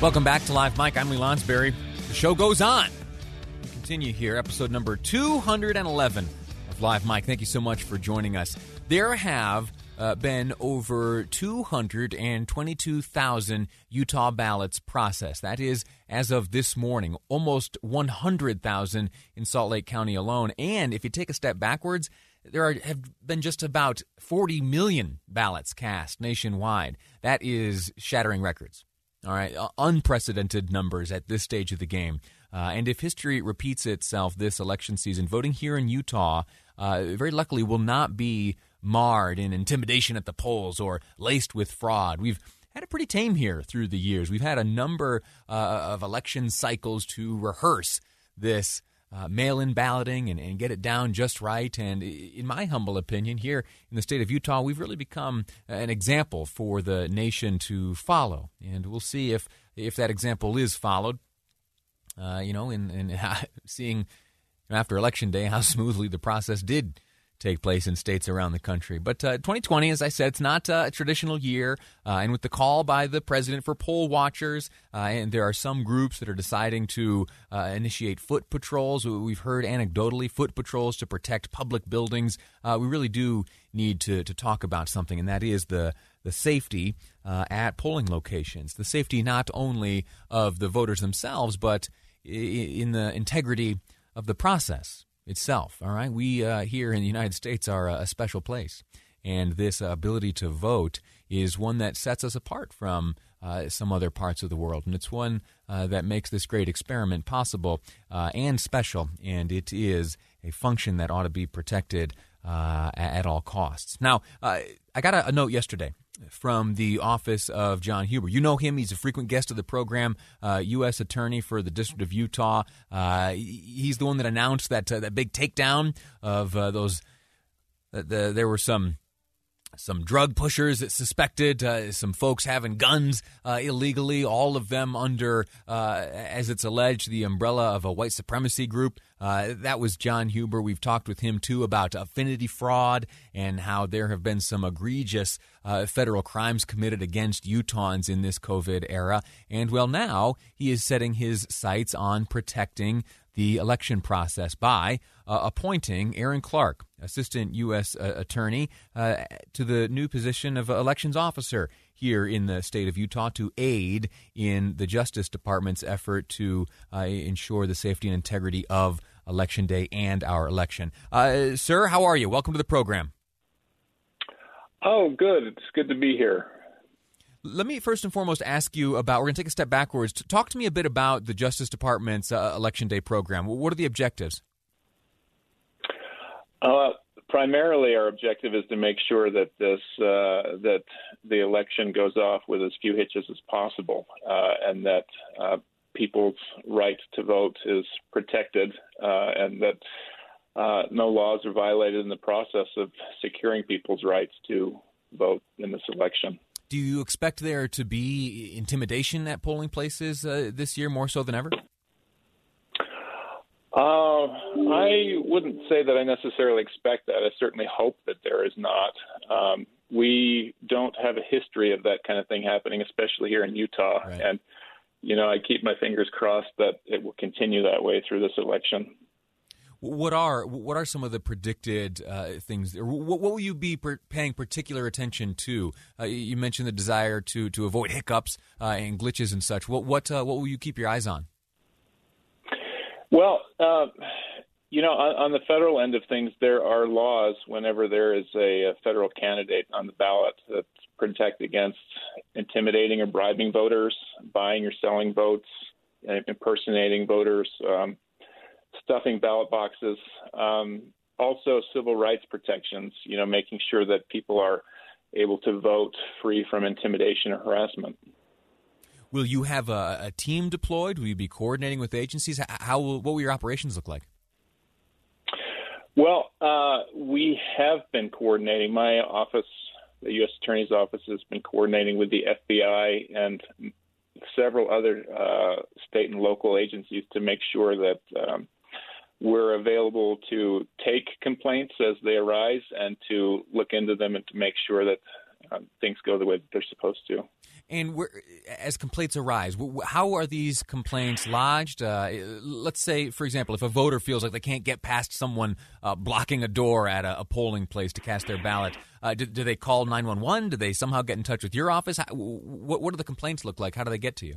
Welcome back to Live Mic. I'm Lee Lonsberry. The show goes on. We continue here, episode number 211 of Live Mic. Thank you so much for joining us. There have uh, been over 222,000 Utah ballots processed. That is, as of this morning, almost 100,000 in Salt Lake County alone. And if you take a step backwards, there are, have been just about 40 million ballots cast nationwide. That is shattering records. All right, unprecedented numbers at this stage of the game. Uh, and if history repeats itself this election season, voting here in Utah uh, very luckily will not be marred in intimidation at the polls or laced with fraud. We've had it pretty tame here through the years. We've had a number uh, of election cycles to rehearse this uh, mail in balloting and, and, get it down just right. And in my humble opinion, here in the state of Utah, we've really become an example for the nation to follow. And we'll see if, if that example is followed. Uh, you know, in, in seeing after Election Day how smoothly the process did take place in states around the country. But uh, 2020, as I said, it's not uh, a traditional year. Uh, and with the call by the president for poll watchers, uh, and there are some groups that are deciding to uh, initiate foot patrols. We've heard anecdotally foot patrols to protect public buildings. Uh, we really do need to, to talk about something, and that is the the safety at polling locations. The safety not only of the voters themselves, but in the integrity of the process itself. All right, we uh, here in the United States are a, special place, and this ability to vote is one that sets us apart from uh, some other parts of the world, and it's one uh, that makes this great experiment possible uh, and special. And it is a function that ought to be protected uh, at all costs. Now, uh, I got a, a note yesterday from the office of John Huber. You know him; he's a frequent guest of the program, uh, U.S. Attorney for the District of Utah. Uh, he's the one that announced that uh, that big takedown of uh, those. The, there were some some drug pushers it's suspected, uh, some folks having guns uh, illegally, all of them under, uh, as it's alleged, the umbrella of a white supremacy group. Uh, that was John Huber. We've talked with him too about affinity fraud and how there have been some egregious uh, federal crimes committed against Utahns in this COVID era. And well, now he is setting his sights on protecting the election process by uh, appointing Aaron Clark, Assistant U.S. Uh, Attorney, uh, to the new position of Elections Officer here in the state of Utah to aid in the Justice Department's effort to uh, ensure the safety and integrity of Election Day and our election. Uh, sir, how are you? Welcome to the program. Oh, good. It's good to be here. Let me first and foremost ask you about. We're going to take a step backwards. Talk to me a bit about the Justice Department's uh, Election Day program. What are the objectives? Uh, primarily, our objective is to make sure that this uh, that the election goes off with as few hitches as possible, uh, and that uh, people's right to vote is protected, uh, and that no laws are violated in the process of securing people's rights to vote in this election. Do you expect there to be intimidation at polling places uh, this year more so than ever? Uh, I wouldn't say that I necessarily expect that. I certainly hope that there is not. Um, we don't have a history of that kind of thing happening, especially here in Utah. Right. And, you know, I keep my fingers crossed that it will continue that way through this election. What are what are some of the predicted uh, things? What, what, will you be per- paying particular attention to? Uh, you mentioned the desire to to avoid hiccups uh, and glitches and such. What what uh, what will you keep your eyes on? Well, uh, you know, on, on, the federal end of things, there are laws whenever there is a, a federal candidate on the ballot that protect against intimidating or bribing voters, buying or selling votes, impersonating voters. Um, stuffing ballot boxes. Um, also, civil rights protections. You know, making sure that people are able to vote free from intimidation or harassment. Will you have a, a team deployed? Will you be coordinating with agencies? How will, what will your operations look like? Well, uh, we have been coordinating. My office, the U.S. Attorney's Office, has been coordinating with the FBI and several other uh, state and local agencies to make sure that um, we're available to take complaints as they arise and to look into them and to make sure that uh, things go the way that they're supposed to. And as complaints arise, how are these complaints lodged? Uh, let's say, for example, if a voter feels like they can't get past someone uh, blocking a door at a, a, polling place to cast their ballot, uh, do, do, they call 911? Do they somehow get in touch with your office? How, what, what do the complaints look like? How do they get to you?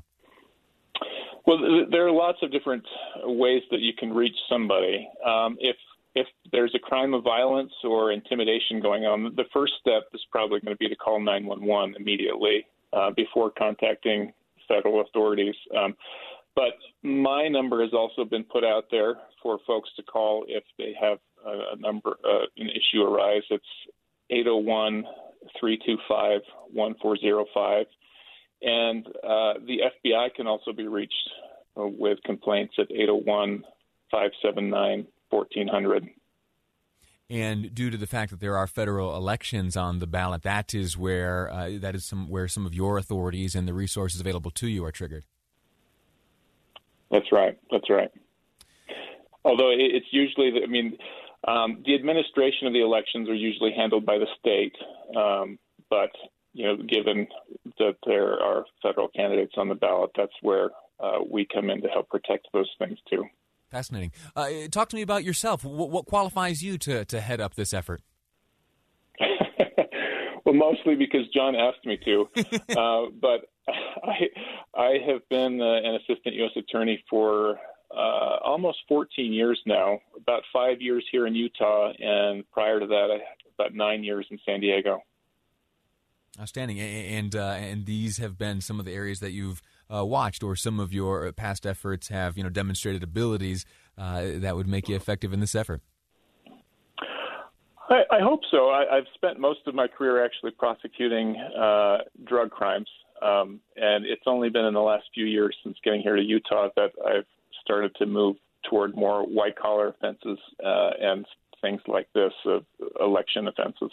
Well, there are lots of different ways that you can reach somebody. Um, if if there's a crime of violence or intimidation going on, the first step is probably going to be to call 911 immediately uh, before contacting federal authorities. Um, but my number has also been put out there for folks to call if they have a, a number, uh, an issue arise. It's 801 325 1405. And uh, the FBI can also be reached uh, with complaints at 801 579 1400. And due to the fact that there are federal elections on the ballot, that is where uh, that is some where some of your authorities and the resources available to you are triggered. That's right. That's right. Although it's usually, I mean, um, the administration of the elections are usually handled by the state, um, but you know, given that there are federal candidates on the ballot, that's where uh, we come in to help protect those things too. Fascinating. Uh, talk to me about yourself. What, what, qualifies you to, to head up this effort? well, mostly because John asked me to. uh, but I, I have been uh, an assistant U.S. attorney for uh, almost 14 years now, about five years here in Utah, and prior to that, about nine years in San Diego. Outstanding. And, uh, and these have been some of the areas that you've uh, watched, or some of your past efforts have you know demonstrated abilities uh, that would make you effective in this effort? I, I hope so. I, have spent most of my career actually prosecuting uh, drug crimes, um, and it's only been in the last few years since getting here to Utah that I've started to move toward more white collar offenses uh, and things like this, uh, election offenses.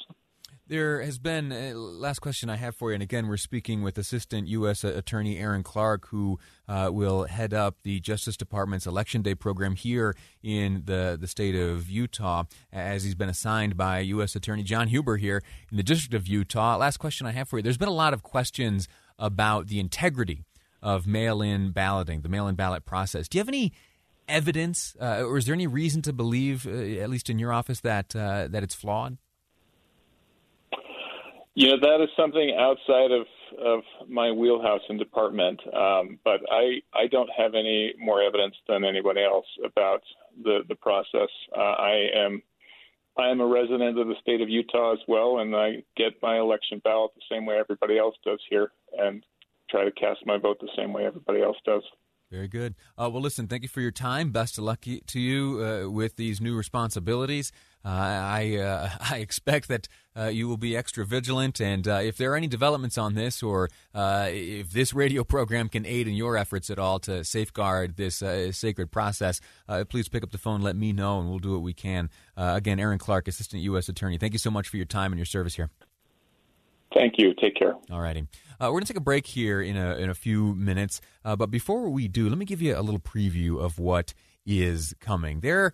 There has been a last question I have for you, and again, we're speaking with Assistant U.S. Attorney Aaron Clark, who uh, will head up the Justice Department's Election Day program here in the the state of Utah, as he's been assigned by U.S. Attorney John Huber here in the District of Utah. Last question I have for you: There's been a lot of questions about the integrity of mail-in balloting, the mail-in ballot process. Do you have any evidence, uh, or is there any reason to believe, uh, at least in your office, that uh, that it's flawed? You know, that is something outside of, of my wheelhouse and department, um, but I, I don't have any more evidence than anybody else about the, the process. Uh, I am I am a resident of the state of Utah as well, and I get my election ballot the same way everybody else does here, and try to cast my vote the same way everybody else does. Very good. Uh, well, listen, thank you for your time. Best of luck to you uh, with these new responsibilities. Uh, I uh, I expect that uh, you will be extra vigilant, and uh, if there are any developments on this, or if this radio program can aid in your efforts at all to safeguard this sacred process, please pick up the phone, let me know, and we'll do what we can. again, Aaron Clark, Assistant U.S. Attorney. Thank you so much for your time and your service here. Thank you. Take care. All righty. Uh, we're going to take a break here in a, in a few minutes. Uh, but before we do, let me give you a little preview of what is coming. There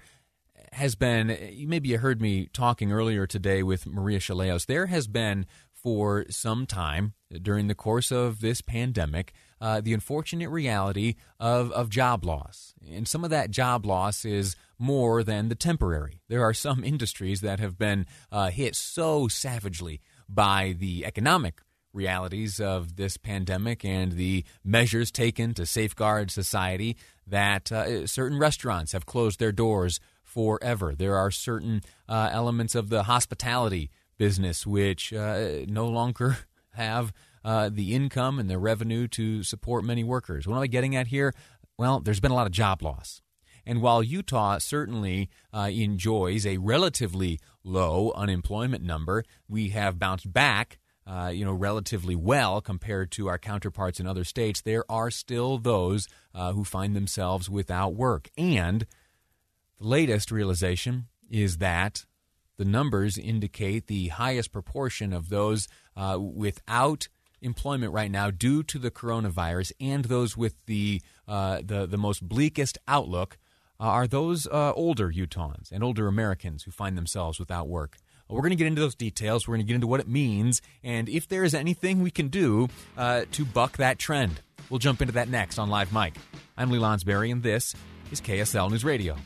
has been, maybe you heard me talking earlier today with Maria Shilaos, there has been for some time during the course of this pandemic uh, the unfortunate reality of, of job loss. And some of that job loss is more than the temporary. There are some industries that have been uh, hit so savagely by the economic realities of this pandemic and the measures taken to safeguard society that uh, certain restaurants have closed their doors forever. There are certain uh, elements of the hospitality business which uh, no longer have uh, the income and the revenue to support many workers. What am I getting at here? Well, there's been a lot of job loss. And while Utah certainly uh, enjoys a relatively low unemployment number, we have bounced back. Uh, you know, relatively well compared to our counterparts in other states, there are still those uh, who find themselves without work. And the latest realization is that the numbers indicate the highest proportion of those uh, without employment right now due to the coronavirus and those with the, uh, the, the most bleakest outlook uh, are those uh, older Utahns and older Americans who find themselves without work. We're going to get into those details. We're going to get into what it means and if there is anything we can do uh, to buck that trend. We'll jump into that next on Live Mic. I'm Lee Lonsberry, and this is KSL News Radio.